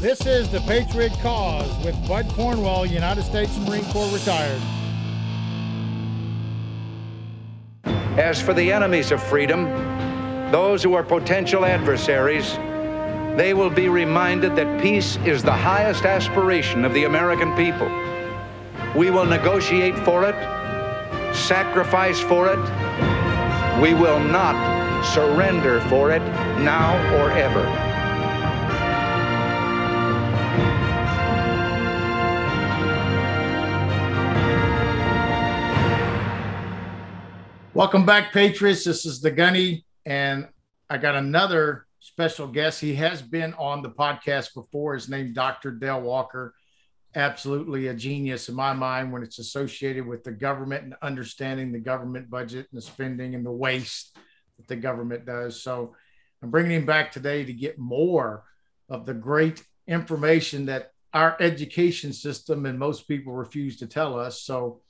This is the Patriot Cause with Bud Cornwell, United States Marine Corps retired. As for the enemies of freedom, those who are potential adversaries, they will be reminded that peace is the highest aspiration of the American people. We will negotiate for it, sacrifice for it. We will not surrender for it now or ever. Welcome back, Patriots. This is the Gunny, and I got another special guest. He has been on the podcast before. His name is Dr. Dale Walker. Absolutely a genius in my mind when it's associated with the government and understanding the government budget and the spending and the waste that the government does. So I'm bringing him back today to get more of the great information that our education system and most people refuse to tell us. So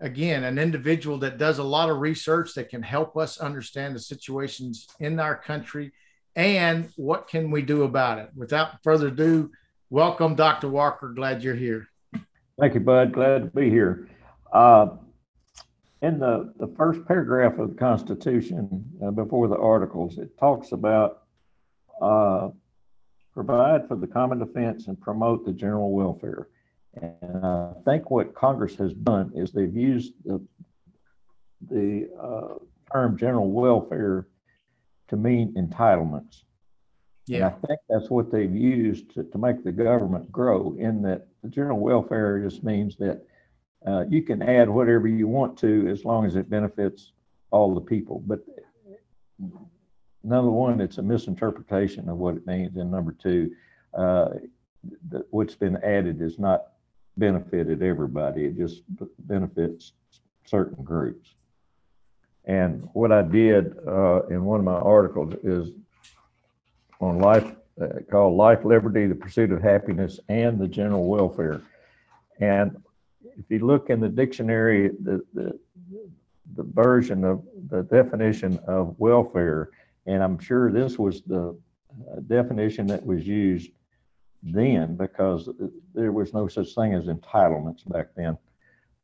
again, an individual that does a lot of research that can help us understand the situations in our country and what can we do about it. Without further ado, welcome, Dr. Walker. Glad you're here. Thank you, Bud. Glad to be here. Uh, in the, the first paragraph of the Constitution, uh, before the Articles, it talks about uh, provide for the common defense and promote the general welfare. And I think what Congress has done is they've used the, the uh, term general welfare to mean entitlements. Yeah. And I think that's what they've used to, to make the government grow, in that the general welfare just means that uh, you can add whatever you want to as long as it benefits all the people. But number one, it's a misinterpretation of what it means. And number two, uh, what's been added is not benefited everybody. It just benefits certain groups. And what I did uh, in one of my articles is on life uh, called Life, Liberty, the Pursuit of Happiness, and the General Welfare. And if you look in the dictionary, the, the, the version of the definition of welfare, and I'm sure this was the uh, definition that was used then because there was no such thing as entitlements back then.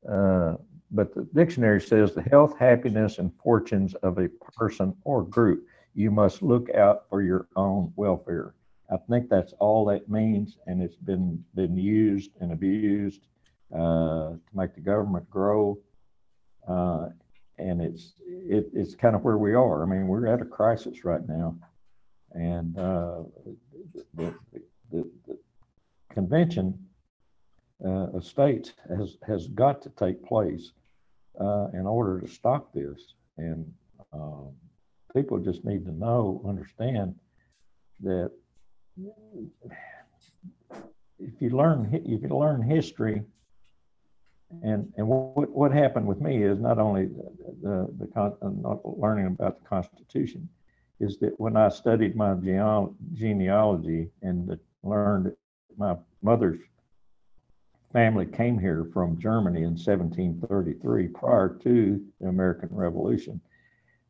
Uh, but the dictionary says the health, happiness, and fortunes of a person or group. You must look out for your own welfare. I think that's all that means, and it's been been used and abused uh, to make the government grow. Uh, and it's it, it's kind of where we are. I mean, we're at a crisis right now, and uh, the, the, the convention uh, of states has has got to take place uh, in order to stop this. And um, people just need to know, understand that if you learn if you learn history. And, and what, what happened with me is not only the, the, the not learning about the Constitution, is that when I studied my genealogy and learned my mother's family came here from Germany in 1733 prior to the American Revolution.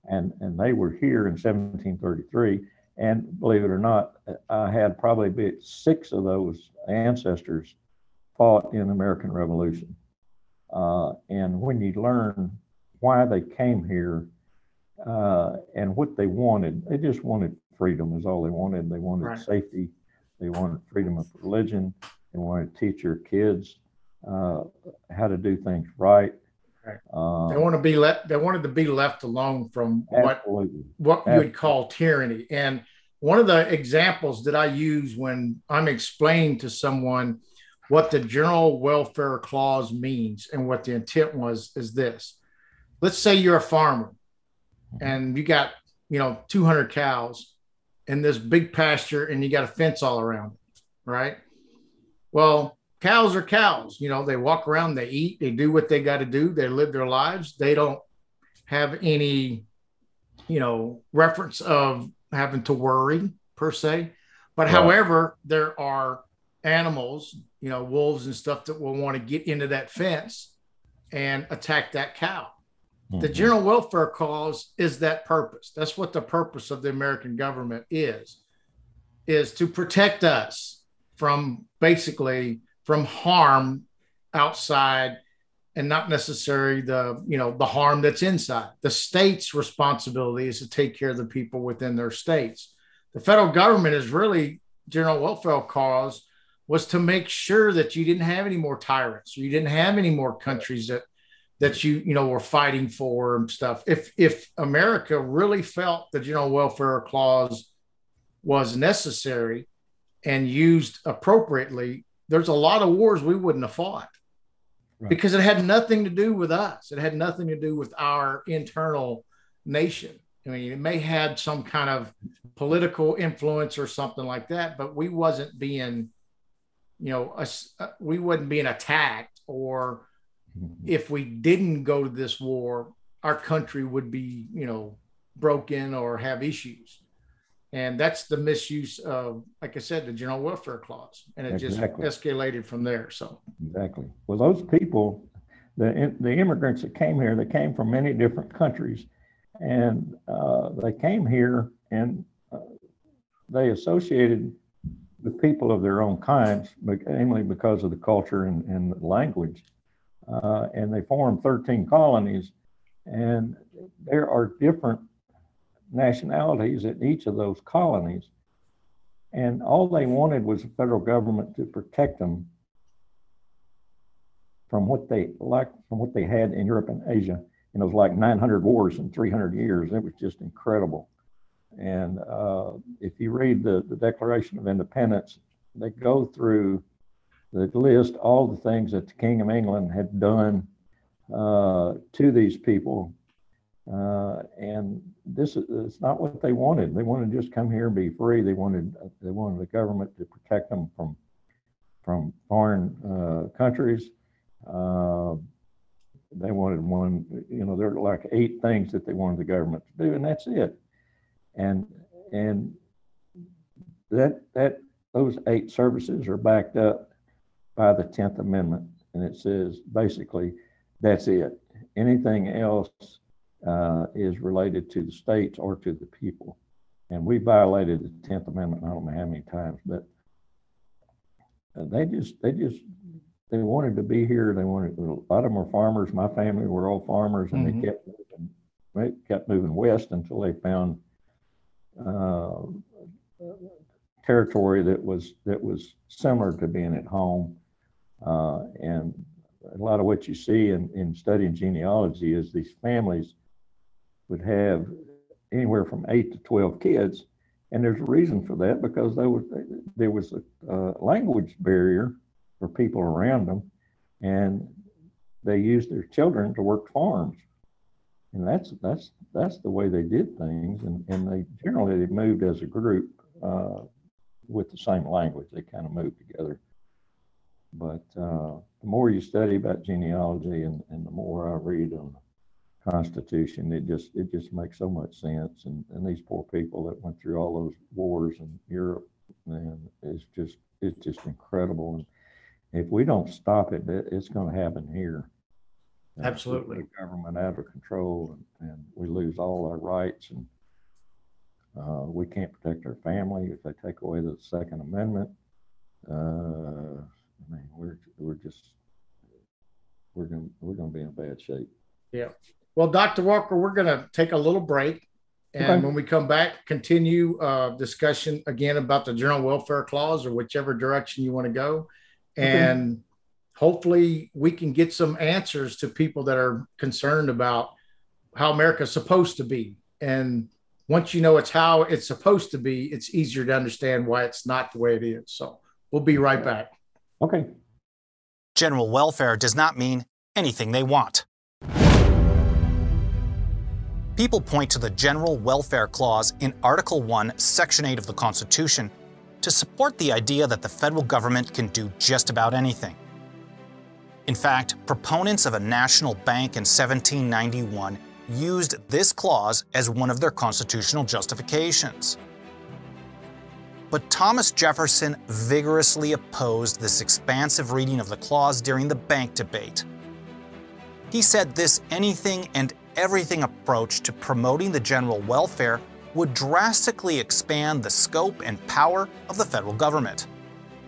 And, and they were here in 1733. And believe it or not, I had probably six of those ancestors fought in the American Revolution. Uh, and when you learn why they came here uh, and what they wanted, they just wanted freedom, is all they wanted. They wanted right. safety they wanted freedom of religion. They wanted to teach your kids uh, how to do things right. Right. Uh, they want to be let. They wanted to be left alone from absolutely. what what you would call tyranny. And one of the examples that I use when I'm explaining to someone what the general welfare clause means and what the intent was is this. Let's say you're a farmer and you got, you know, 200 cows in this big pasture and you got a fence all around it, right? Well, cows are cows. You know, they walk around, they eat, they do what they got to do, they live their lives. They don't have any, you know, reference of having to worry per se. But right. however, there are animals, you know, wolves and stuff that will want to get into that fence and attack that cow. Mm-hmm. The general welfare cause is that purpose. That's what the purpose of the American government is, is to protect us from basically from harm outside and not necessarily the you know the harm that's inside. The state's responsibility is to take care of the people within their states. The federal government is really general welfare cause was to make sure that you didn't have any more tyrants. You didn't have any more countries that that you you know were fighting for and stuff. If if america really felt the general welfare clause was necessary and used appropriately there's a lot of wars we wouldn't have fought right. because it had nothing to do with us. It had nothing to do with our internal nation. I mean, it may had some kind of political influence or something like that, but we wasn't being, you know, uh, we wasn't being attacked. Or mm-hmm. if we didn't go to this war, our country would be, you know, broken or have issues and that's the misuse of like i said the general welfare clause. And it exactly. just escalated from there so. Exactly. Well those people the, the immigrants that came here they came from many different countries. And uh, they came here and uh, they associated with people of their own kinds mainly because of the culture and, and the language. Uh, and they formed 13 colonies. And there are different nationalities in each of those colonies. And all they wanted was the federal government to protect them from what they like from what they had in Europe and Asia. And it was like 900 wars in 300 years. It was just incredible. And uh, if you read the, the Declaration of Independence, they go through the list all the things that the King of England had done uh, to these people uh, and this is not what they wanted. They wanted to just come here and be free. They wanted they wanted the government to protect them from from foreign uh, countries. Uh, they wanted one, you know, there are like eight things that they wanted the government to do, and that's it. And and that that those eight services are backed up by the Tenth Amendment, and it says basically that's it. Anything else uh, is related to the states or to the people. And we violated the 10th Amendment, I don't know how many times, but uh, they just, they just, they wanted to be here. They wanted, a lot of them were farmers. My family were all farmers and mm-hmm. they kept moving, they kept moving west until they found uh, territory that was, that was similar to being at home. Uh, and a lot of what you see in, in studying genealogy is these families would have anywhere from eight to 12 kids. And there's a reason for that because there was, there was a, a language barrier for people around them. And they used their children to work farms. And that's, that's, that's the way they did things. And, and they generally they moved as a group uh, with the same language. They kind of moved together. But uh, the more you study about genealogy and, and the more I read on Constitution. It just it just makes so much sense. And and these poor people that went through all those wars in Europe, man, it's just it's just incredible. And if we don't stop it, it's going to happen here. Absolutely, the government out of control, and, and we lose all our rights, and uh, we can't protect our family if they take away the Second Amendment. Uh, I mean, we're we're just we're gonna we're going to be in bad shape. Yeah. Well, Dr. Walker, we're going to take a little break. And okay. when we come back, continue uh, discussion again about the general welfare clause or whichever direction you want to go. And okay. hopefully we can get some answers to people that are concerned about how America's supposed to be. And once you know it's how it's supposed to be, it's easier to understand why it's not the way it is. So we'll be right back. Okay. General welfare does not mean anything they want. People point to the General Welfare Clause in Article 1, Section 8 of the Constitution to support the idea that the federal government can do just about anything. In fact, proponents of a national bank in 1791 used this clause as one of their constitutional justifications. But Thomas Jefferson vigorously opposed this expansive reading of the clause during the bank debate. He said this anything and everything approach to promoting the general welfare would drastically expand the scope and power of the federal government.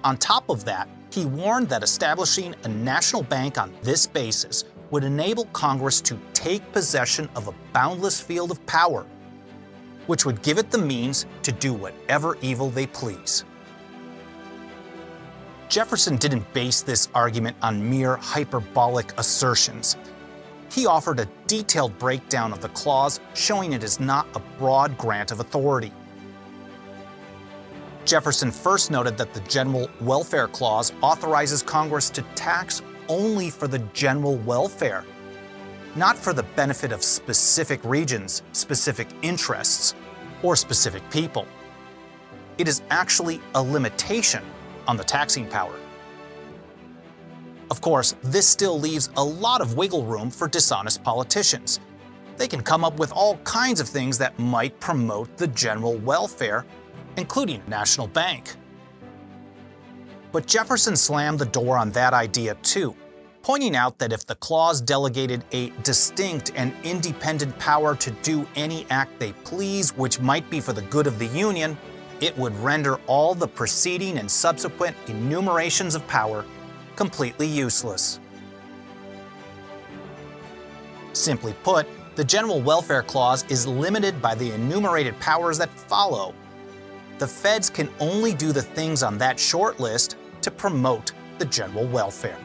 On top of that, he warned that establishing a national bank on this basis would enable Congress to take possession of a boundless field of power, which would give it the means to do whatever evil they please. Jefferson didn't base this argument on mere hyperbolic assertions. He offered a detailed breakdown of the clause showing it is not a broad grant of authority. Jefferson first noted that the General Welfare Clause authorizes Congress to tax only for the general welfare, not for the benefit of specific regions, specific interests, or specific people. It is actually a limitation on the taxing power. Of course, this still leaves a lot of wiggle room for dishonest politicians. They can come up with all kinds of things that might promote the general welfare, including a national bank. But Jefferson slammed the door on that idea too, pointing out that if the clause delegated a distinct and independent power to do any act they please, which might be for the good of the Union, it would render all the preceding and subsequent enumerations of power completely useless. Simply put, the General Welfare Clause is limited by the enumerated powers that follow. The feds can only do the things on that short list to promote the general welfare.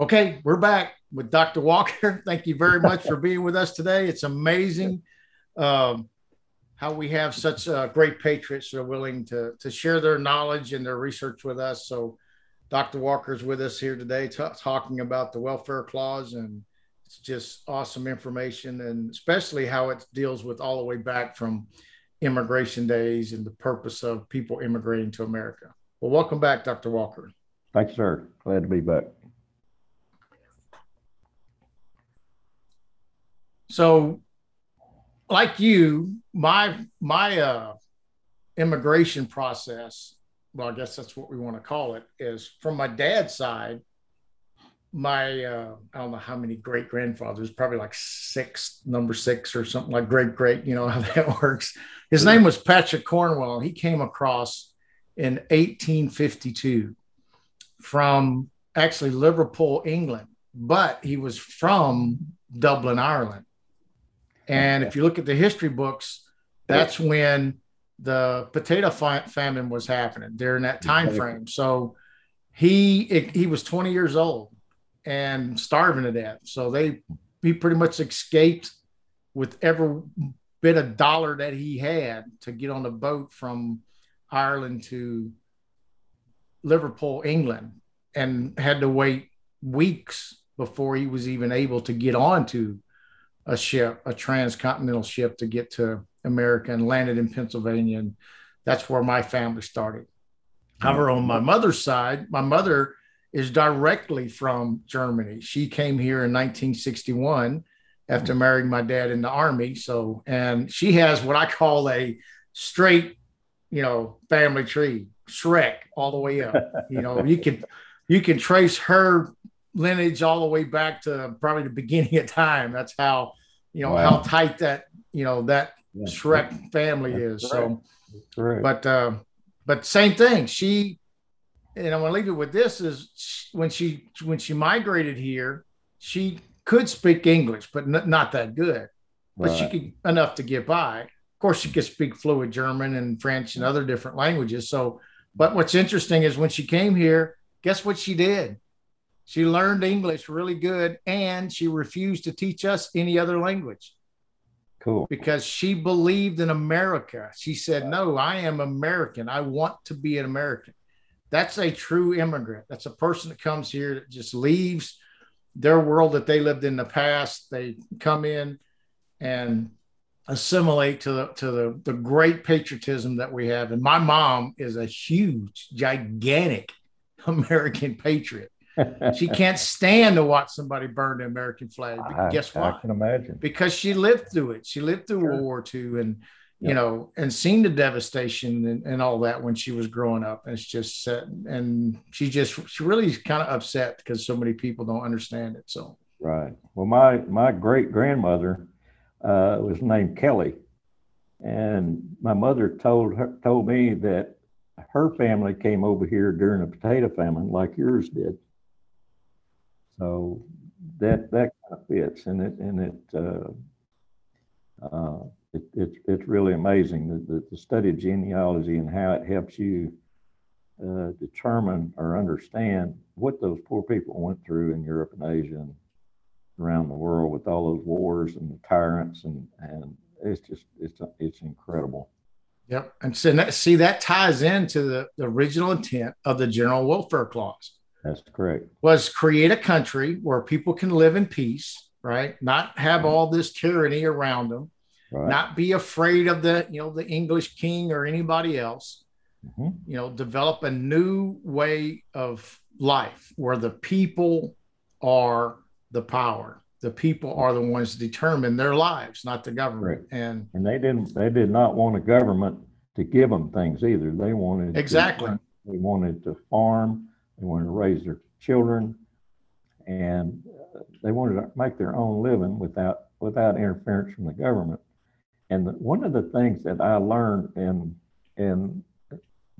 Okay, we're back with Dr. Walker. Thank you very much for being with us today. It's amazing um, how we have such uh, great patriots that are willing to, to share their knowledge and their research with us. So, Dr. Walker's with us here today t- talking about the welfare clause, and it's just awesome information, and especially how it deals with all the way back from immigration days and the purpose of people immigrating to America. Well, welcome back, Dr. Walker. Thanks, sir. Glad to be back. So, like you, my my uh, immigration process, well, I guess that's what we want to call it, is from my dad's side. My uh, I don't know how many great grandfathers, probably like six, number six or something like great great. You know how that works. His name was Patrick Cornwell. He came across in 1852 from actually Liverpool, England, but he was from Dublin, Ireland. And if you look at the history books, that's when the potato famine was happening during that time frame. So he it, he was 20 years old and starving to death. So they he pretty much escaped with every bit of dollar that he had to get on a boat from Ireland to Liverpool, England, and had to wait weeks before he was even able to get onto a ship, a transcontinental ship to get to America and landed in Pennsylvania. And that's where my family started. However, on my mother's side, my mother is directly from Germany. She came here in 1961 after hmm. marrying my dad in the army. So, and she has what I call a straight, you know, family tree, Shrek all the way up. You know, you can you can trace her lineage all the way back to probably the beginning of time. That's how you know wow. how tight that you know that yeah. Shrek family That's is. Correct. So, correct. but uh, but same thing. She, and I'm gonna leave it with this: is when she when she migrated here, she could speak English, but n- not that good. But right. she could enough to get by. Of course, she could speak fluent German and French and other different languages. So, but what's interesting is when she came here, guess what she did? She learned English really good and she refused to teach us any other language. Cool. Because she believed in America. She said, No, I am American. I want to be an American. That's a true immigrant. That's a person that comes here that just leaves their world that they lived in the past. They come in and assimilate to the to the, the great patriotism that we have. And my mom is a huge, gigantic American patriot she can't stand to watch somebody burn the American flag. I, Guess what? I can imagine. Because she lived through it. She lived through sure. World War II and you know, and seen the devastation and, and all that when she was growing up. And it's just set and she just she really kind of upset because so many people don't understand it. So right. Well, my my great grandmother uh, was named Kelly, and my mother told her told me that her family came over here during a potato famine like yours did. So that that kind of fits, and it and it. Uh, uh, it, it, it's really amazing the, the, the, study of genealogy and how it helps you uh, determine or understand what those poor people went through in Europe and Asia and around the world with all those wars and the tyrants and and it's just it's it's incredible. Yep, and so that, see that ties into the, the original intent of the General Welfare Clause. That's correct. Was create a country where people can live in peace, right? Not have all this tyranny around them right. not be afraid of the you know the english king or anybody else mm-hmm. you know develop a new way of life where the people are the power the people are the ones that determine their lives not the government right. and and they didn't they did not want a government to give them things either they wanted exactly to, they wanted to farm they wanted to raise their children and they wanted to make their own living without without interference from the government. And the, one of the things that I learned in in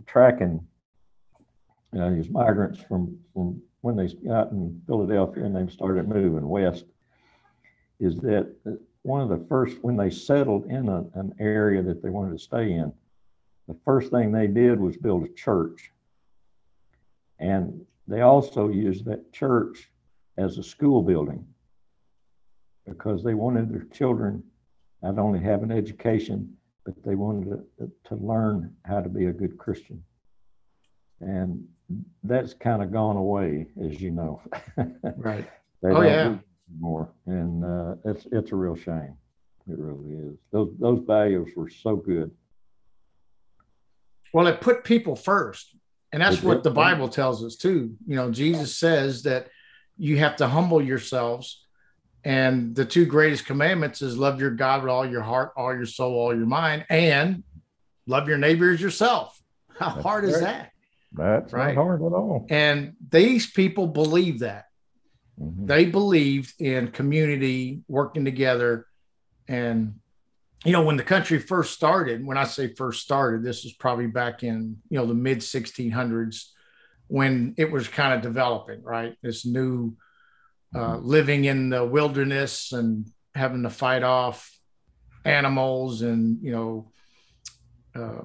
tracking uh, these migrants from from when they got in Philadelphia and they started moving west is that one of the first when they settled in a, an area that they wanted to stay in, the first thing they did was build a church, and they also used that church as a school building because they wanted their children not only have an education, but they wanted to, to learn how to be a good Christian. And that's kind of gone away, as you know. right. they oh, yeah. More, and uh, it's it's a real shame. It really is. Those those values were so good. Well, it put people first, and that's what the Bible tells us too. You know, Jesus says that you have to humble yourselves and the two greatest commandments is love your God with all your heart, all your soul, all your mind, and love your neighbor as yourself. How That's hard is that? That's right. not hard at all. And these people believe that. Mm-hmm. They believed in community working together. And, you know, when the country first started, when I say first started, this was probably back in, you know, the mid 1600s when it was kind of developing, right? This new uh, mm-hmm. living in the wilderness and having to fight off animals and you know uh,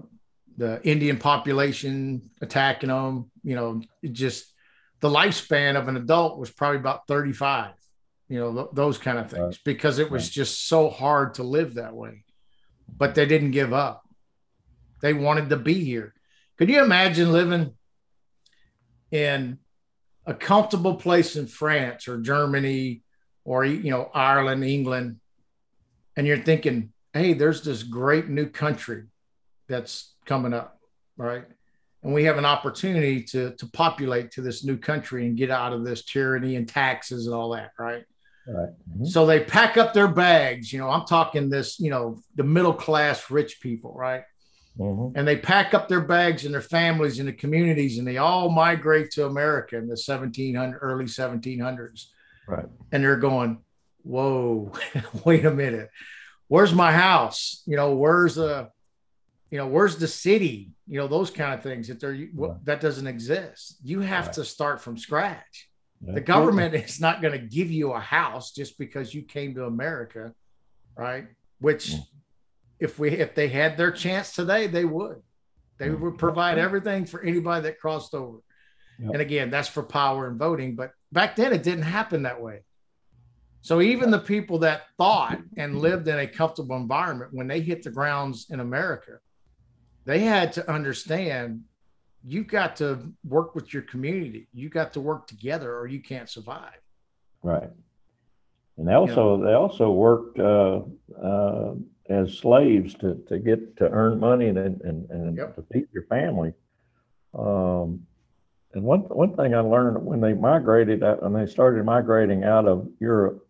the Indian population attacking them. You know, just the lifespan of an adult was probably about 35. You know, th- those kind of things right. because it was right. just so hard to live that way. But they didn't give up. They wanted to be here. Could you imagine living in a comfortable place in France or Germany or you know Ireland, England, and you're thinking, hey, there's this great new country that's coming up, right? And we have an opportunity to to populate to this new country and get out of this tyranny and taxes and all that, right? Right. Mm-hmm. So they pack up their bags. You know, I'm talking this, you know, the middle class rich people, right? Mm-hmm. And they pack up their bags and their families and the communities, and they all migrate to America in the 1700 early 1700s. Right. And they're going, "Whoa, wait a minute, where's my house? You know, where's the, you know, where's the city? You know, those kind of things that they're that doesn't exist. You have right. to start from scratch. The government is not going to give you a house just because you came to America, right? Which if we if they had their chance today, they would. They would provide everything for anybody that crossed over. Yep. And again, that's for power and voting. But back then, it didn't happen that way. So even the people that thought and lived in a comfortable environment, when they hit the grounds in America, they had to understand you got to work with your community. You got to work together, or you can't survive. Right. And they also you know, they also worked uh, uh, as slaves to, to get to earn money and and, and yep. to feed your family. Um, and one one thing I learned when they migrated out, when they started migrating out of Europe,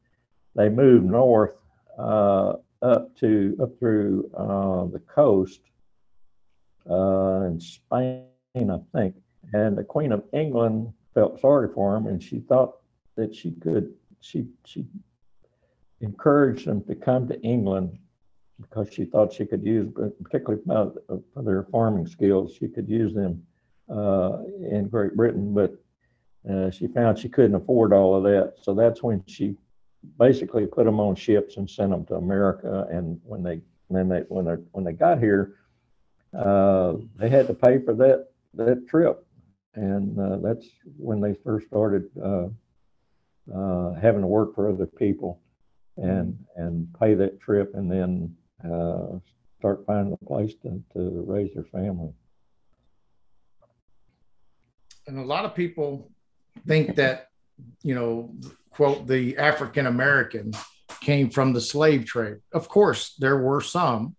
they moved north uh, up to up through uh, the coast uh, in Spain, I think. And the Queen of England felt sorry for them, and she thought that she could she she encouraged them to come to England because she thought she could use, particularly for their farming skills, she could use them uh, in Great Britain, but uh, she found she couldn't afford all of that. So that's when she basically put them on ships and sent them to America. And when they then they when they when they got here, uh, they had to pay for that that trip, and uh, that's when they first started uh, uh, having to work for other people and and pay that trip, and then start finding a place to, to raise their family. And a lot of people think that you know quote the african american came from the slave trade. Of course there were some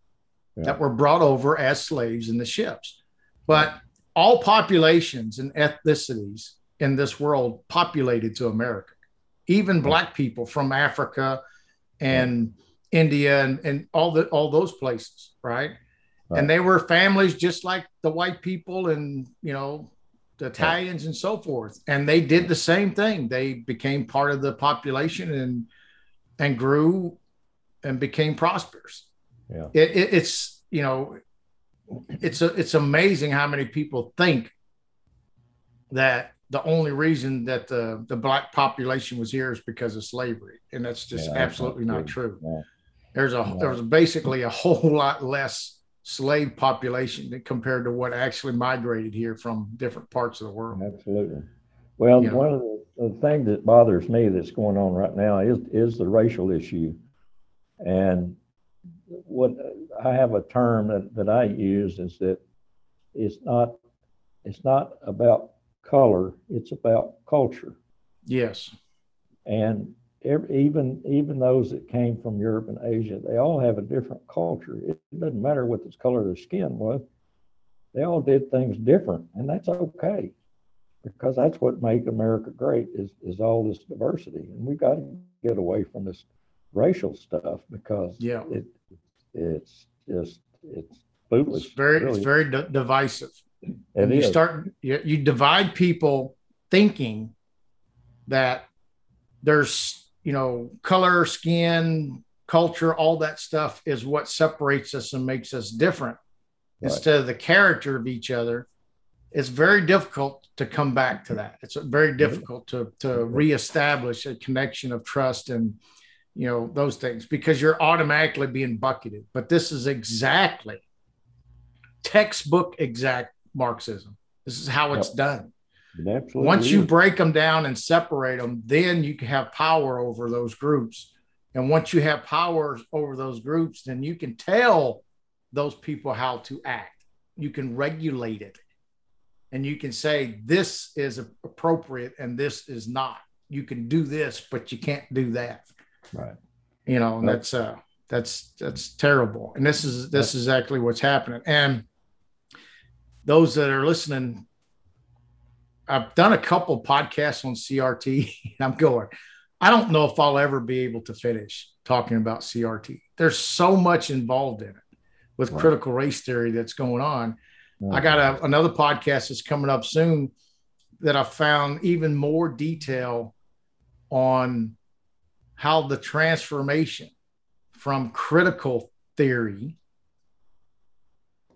yeah. that were brought over as slaves in the ships. But all populations and ethnicities in this world populated to america even black people from africa and india and, and all the all those places right? right and they were families just like the white people and you know the Italians and so forth. And they did the same thing. They became part of the population and and grew and became prosperous. Yeah. It, it, it's you know it's a, it's amazing how many people think that the only reason that the, the black population was here is because of slavery. And that's just yeah, absolutely not true. true. Yeah. There's a yeah. there's basically a whole lot less slave population compared to what actually migrated here from different parts of the world. Absolutely. Well, you one know. of the, the things that bothers me that's going on right now is is the racial issue, and what I have a term that, that I use is that it's not it's not about color; it's about culture. Yes. And every, even even those that came from Europe and Asia, they all have a different culture. It doesn't matter what the color of their skin was; they all did things different, and that's okay, because that's what makes America great is is all this diversity, and we got to get away from this racial stuff because yeah, it it's just it's foolish. It's very really. it's very d- divisive. And you start you, you divide people thinking that there's you know, color, skin, culture, all that stuff is what separates us and makes us different right. instead of the character of each other. It's very difficult to come back to that. It's very difficult to to reestablish a connection of trust and you know those things because you're automatically being bucketed. But this is exactly textbook exact Marxism. This is how it's yep. done. Absolutely Once you break them down and separate them, then you can have power over those groups. And once you have power over those groups, then you can tell those people how to act. You can regulate it. And you can say, this is appropriate and this is not. You can do this, but you can't do that. Right. You know, and that's uh that's that's terrible. And this is this is exactly what's happening. And those that are listening I've done a couple podcasts on CRT. I'm going, I don't know if I'll ever be able to finish talking about CRT. There's so much involved in it with right. critical race theory that's going on. I got a, another podcast that's coming up soon that I found even more detail on how the transformation from critical theory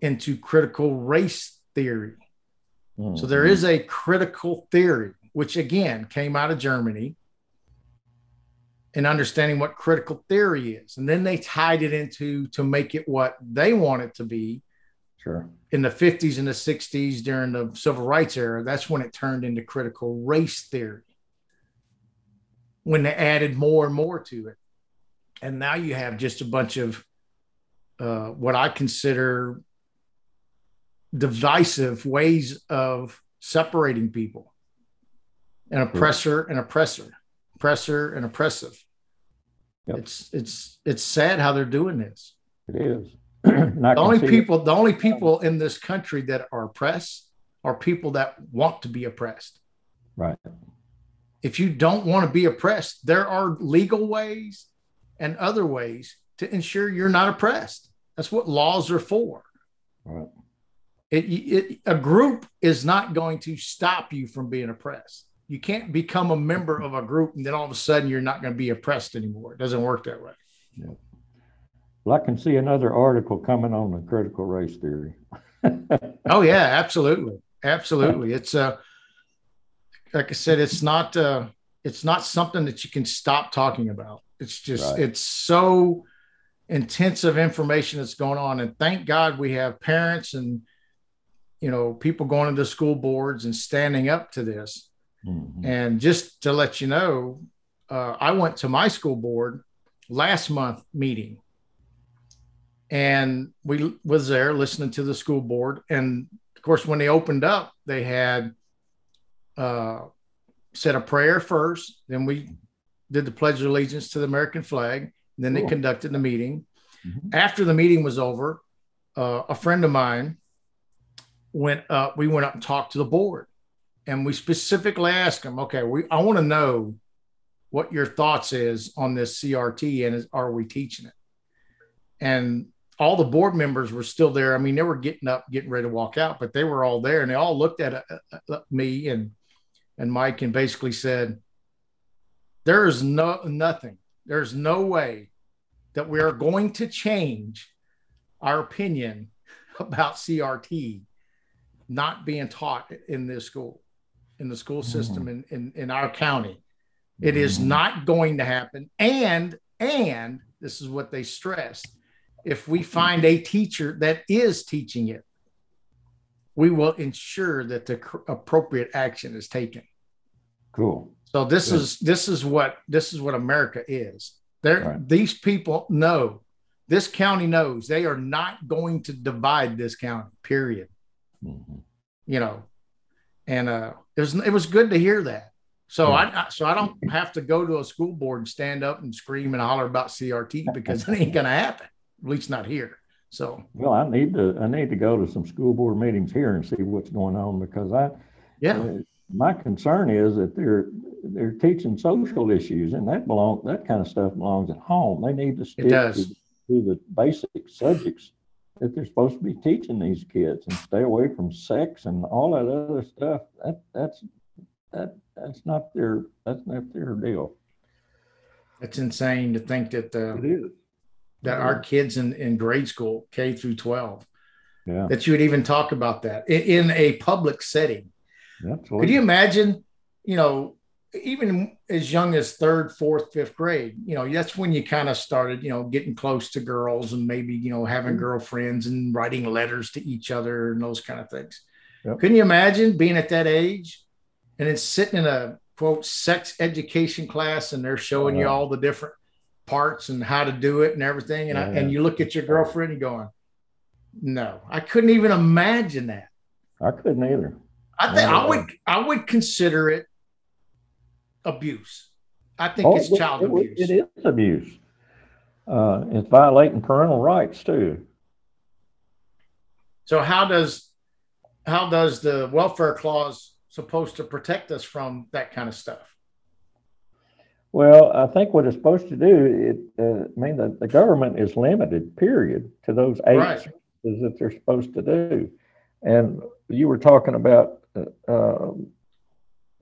into critical race theory Mm-hmm. So there is a critical theory, which again came out of Germany and understanding what critical theory is. And then they tied it into to make it what they want it to be. Sure. In the 50s and the 60s during the civil rights era, that's when it turned into critical race theory. When they added more and more to it. And now you have just a bunch of uh, what I consider divisive ways of separating people an oppressor and oppressor oppressor and oppressive yep. it's it's it's sad how they're doing this it is the only people the only people in this country that are oppressed are people that want to be oppressed. Right. If you don't want to be oppressed, there are legal ways and other ways to ensure you're not oppressed. That's what laws are for. Right. It, it, a group is not going to stop you from being oppressed. You can't become a member of a group and then all of a sudden you're not going to be oppressed anymore. It doesn't work that way. Yeah. Well, I can see another article coming on the critical race theory. oh yeah, absolutely, absolutely. It's uh, like I said, it's not uh, it's not something that you can stop talking about. It's just right. it's so intensive information that's going on, and thank God we have parents and you know people going into school boards and standing up to this. Mm-hmm. And just to let you know, uh, I went to my school board last month meeting and we was there listening to the school board and of course when they opened up they had uh, said a prayer first then we did the pledge of allegiance to the american flag then cool. they conducted the meeting mm-hmm. after the meeting was over uh, a friend of mine went up we went up and talked to the board and we specifically asked them okay we i want to know what your thoughts is on this crt and is, are we teaching it and all the board members were still there. I mean, they were getting up, getting ready to walk out, but they were all there, and they all looked at uh, uh, me and and Mike and basically said, "There is no nothing. There's no way that we are going to change our opinion about CRT not being taught in this school, in the school system mm-hmm. in, in in our county. It mm-hmm. is not going to happen. And and this is what they stressed." if we find a teacher that is teaching it, we will ensure that the appropriate action is taken. Cool. So this Good. is this is what this is what America is. There, right. these people know. This county knows they are not going to divide this county. Period. Mm-hmm. You know, and uh, it was it was good to hear that. So I, I so I don't have to go to a school board and stand up and scream and holler about CRT because it ain't gonna happen at least not here. So well, I need to I need to go to some school board meetings here and see what's going on because I yeah. Uh, my concern is that they're they're teaching social issues and that belong that kind of stuff belongs at home. They need to stick to, to the basic subjects that they're supposed to be teaching these kids and stay away from sex and all that other stuff. That that's that that's not their that's not their deal. It's insane to think that uh, that our kids in, in grade school, K through 12, yeah. that you would even talk about that in, in a public setting. Absolutely. Could you imagine, you know, even as young as third, fourth, fifth grade, you know, that's when you kind of started, you know, getting close to girls and maybe, you know, having mm-hmm. girlfriends and writing letters to each other and those kind of things. Yep. Couldn't you imagine being at that age and then sitting in a quote sex education class and they're showing you all the different parts and how to do it and everything. And, yeah. I, and you look at your girlfriend and going, no, I couldn't even imagine that. I couldn't either. I think I would, I would consider it abuse. I think oh, it's child it, abuse. It is abuse. Uh, it's violating parental rights too. So how does, how does the welfare clause supposed to protect us from that kind of stuff? Well, I think what it's supposed to do, it, uh, I mean, the, the government is limited, period, to those eight right. services that they're supposed to do. And you were talking about uh, um,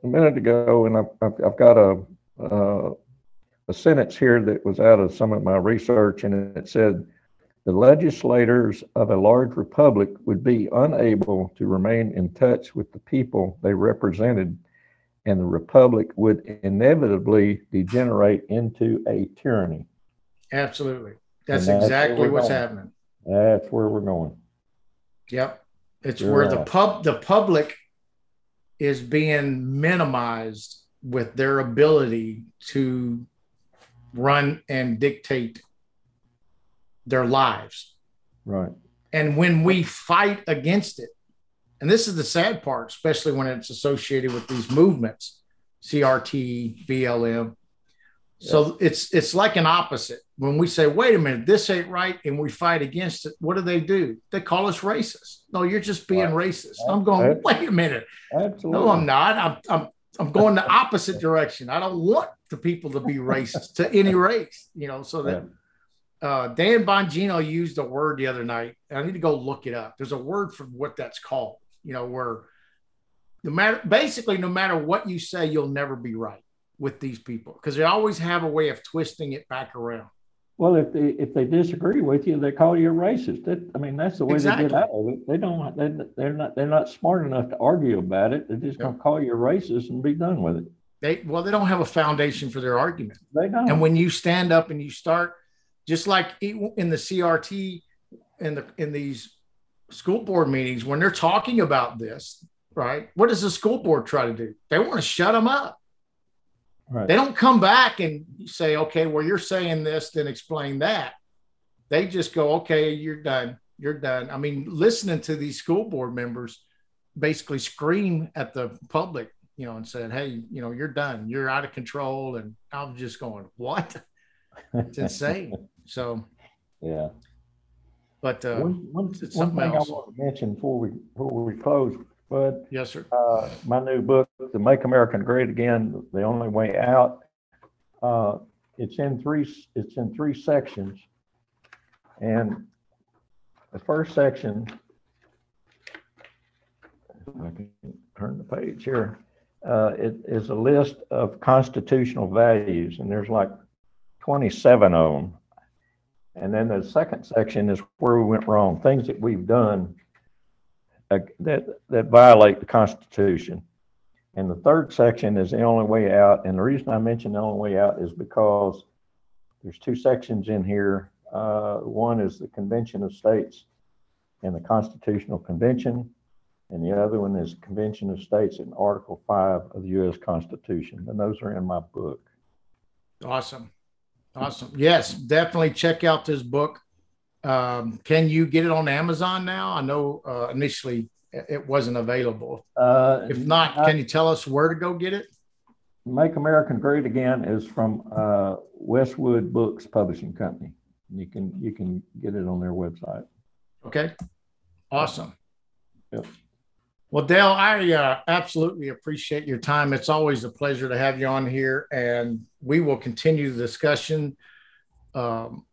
a minute ago, and I've, I've, I've got a, uh, a sentence here that was out of some of my research, and it said, the legislators of a large republic would be unable to remain in touch with the people they represented and the republic would inevitably degenerate into a tyranny. Absolutely. That's, that's exactly what's going. happening. That's where we're going. Yep. It's You're where right. the pub the public is being minimized with their ability to run and dictate their lives. Right. And when we fight against it, and this is the sad part, especially when it's associated with these movements, CRT, BLM. Yeah. So it's it's like an opposite. when we say, wait a minute, this ain't right, and we fight against it, what do they do? They call us racist. No, you're just being right. racist. I'm going, wait a minute. Absolutely. No, I'm not. I'm, I'm, I'm going the opposite direction. I don't want the people to be racist to any race, you know, so that uh, Dan Bongino used a word the other night. I need to go look it up. There's a word for what that's called, you know, where no matter basically, no matter what you say, you'll never be right with these people because they always have a way of twisting it back around. Well, if they if they disagree with you, they call you a racist. That, I mean, that's the way exactly. they get out of it. They don't. They, they're not. They're not smart enough to argue about it. They're just yep. going to call you a racist and be done with it. They well, they don't have a foundation for their argument. They don't. And when you stand up and you start, just like in the CRT, in the in these school board meetings, when they're talking about this, right? What does the school board try to do? They want to shut them up. Right. They don't come back and say, okay, well, you're saying this, then explain that. They just go, okay, you're done. You're done. I mean, listening to these school board members basically scream at the public, you know, and said, hey, you know, you're done. You're out of control. And I'm just going, what? It's insane. so, yeah. But uh, one, one, one thing else. I want to mention before we before we close Bud. Yes, sir. Uh, my new book, "To Make America Great Again: The Only Way Out." Uh, it's in three. It's in three sections, and the first section. If I can turn the page here. Uh, it is a list of constitutional values, and there's like 27 of them. And then the second section is where we went wrong, things that we've done uh, that, that violate the Constitution. And the third section is the only way out. And the reason I mention the only way out is because there's two sections in here. Uh, one is the Convention of States and the Constitutional Convention, and the other one is Convention of States in Article 5 of the U.S. Constitution. And those are in my book. Awesome. Awesome. Yes, definitely check out this book. Um, can you get it on Amazon now? I know uh, initially it wasn't available. Uh, if not, I, can you tell us where to go get it? Make America Great Again is from uh, Westwood Books Publishing Company. You can you can get it on their website. Okay, awesome. Yep. Well, Dale, I uh, absolutely appreciate your time. It's always a pleasure to have you on here, and we will continue the discussion. Um,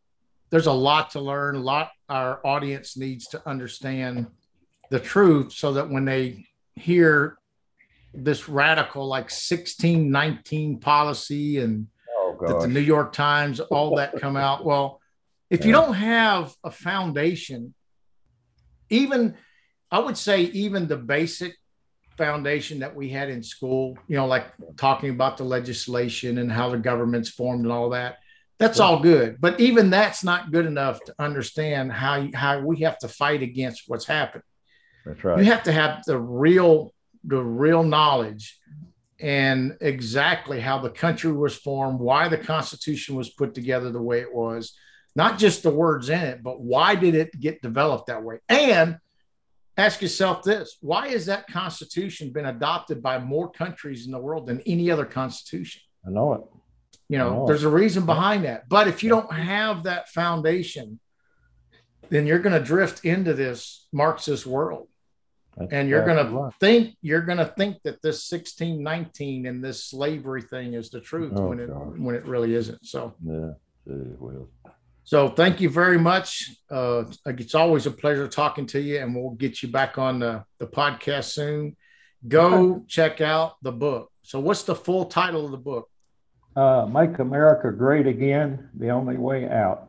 there's a lot to learn, a lot our audience needs to understand the truth so that when they hear this radical like 1619 policy and oh, that the New York Times, all that come out. Well, if yeah. you don't have a foundation, even I would say even the basic foundation that we had in school, you know, like talking about the legislation and how the government's formed and all that, that's all good. But even that's not good enough to understand how how we have to fight against what's happened. That's right. You have to have the real the real knowledge and exactly how the country was formed, why the Constitution was put together the way it was, not just the words in it, but why did it get developed that way? And ask yourself this why has that Constitution been adopted by more countries in the world than any other Constitution? I know it. You know, there's a reason behind that. But if you don't have that foundation, then you're going to drift into this Marxist world. That's and you're going to think you're going to think that this 1619 and this slavery thing is the truth oh, when it when it really isn't. So yeah, it will. So thank you very much. Uh, it's always a pleasure talking to you, and we'll get you back on the, the podcast soon. Go check out the book. So what's the full title of the book? uh, Make America Great Again, The Only Way Out.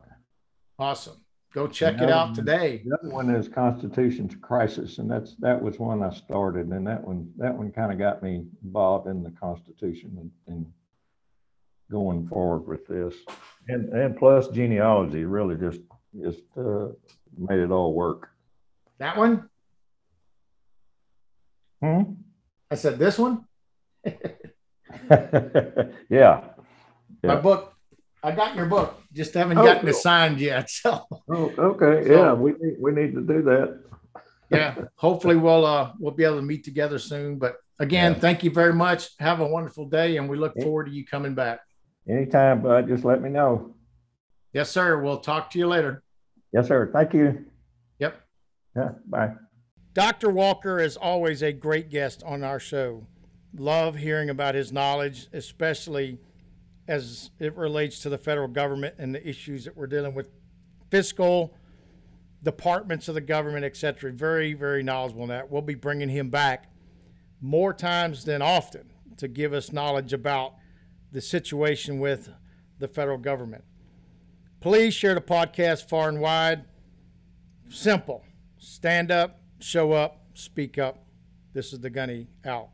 Awesome. Go check it out today. The other one is Constitution's Crisis, and that's that was one I started, and that one that one kind of got me involved in the Constitution and, and going forward with this, and and plus genealogy really just just uh, made it all work. That one. Hmm. I said this one. yeah. My book, I got your book, just haven't oh, gotten cool. it signed yet. So. Oh, okay. So, yeah, we need, we need to do that. yeah. Hopefully we'll uh we'll be able to meet together soon. But again, yeah. thank you very much. Have a wonderful day, and we look forward to you coming back. Anytime, bud. Just let me know. Yes, sir. We'll talk to you later. Yes, sir. Thank you. Yep. Yeah. Bye. Dr. Walker is always a great guest on our show. Love hearing about his knowledge, especially as it relates to the federal government and the issues that we're dealing with fiscal departments of the government, etc. Very, very knowledgeable in that. We'll be bringing him back more times than often to give us knowledge about the situation with the federal government. Please share the podcast far and wide. Simple. Stand up, show up, speak up. This is the Gunny out.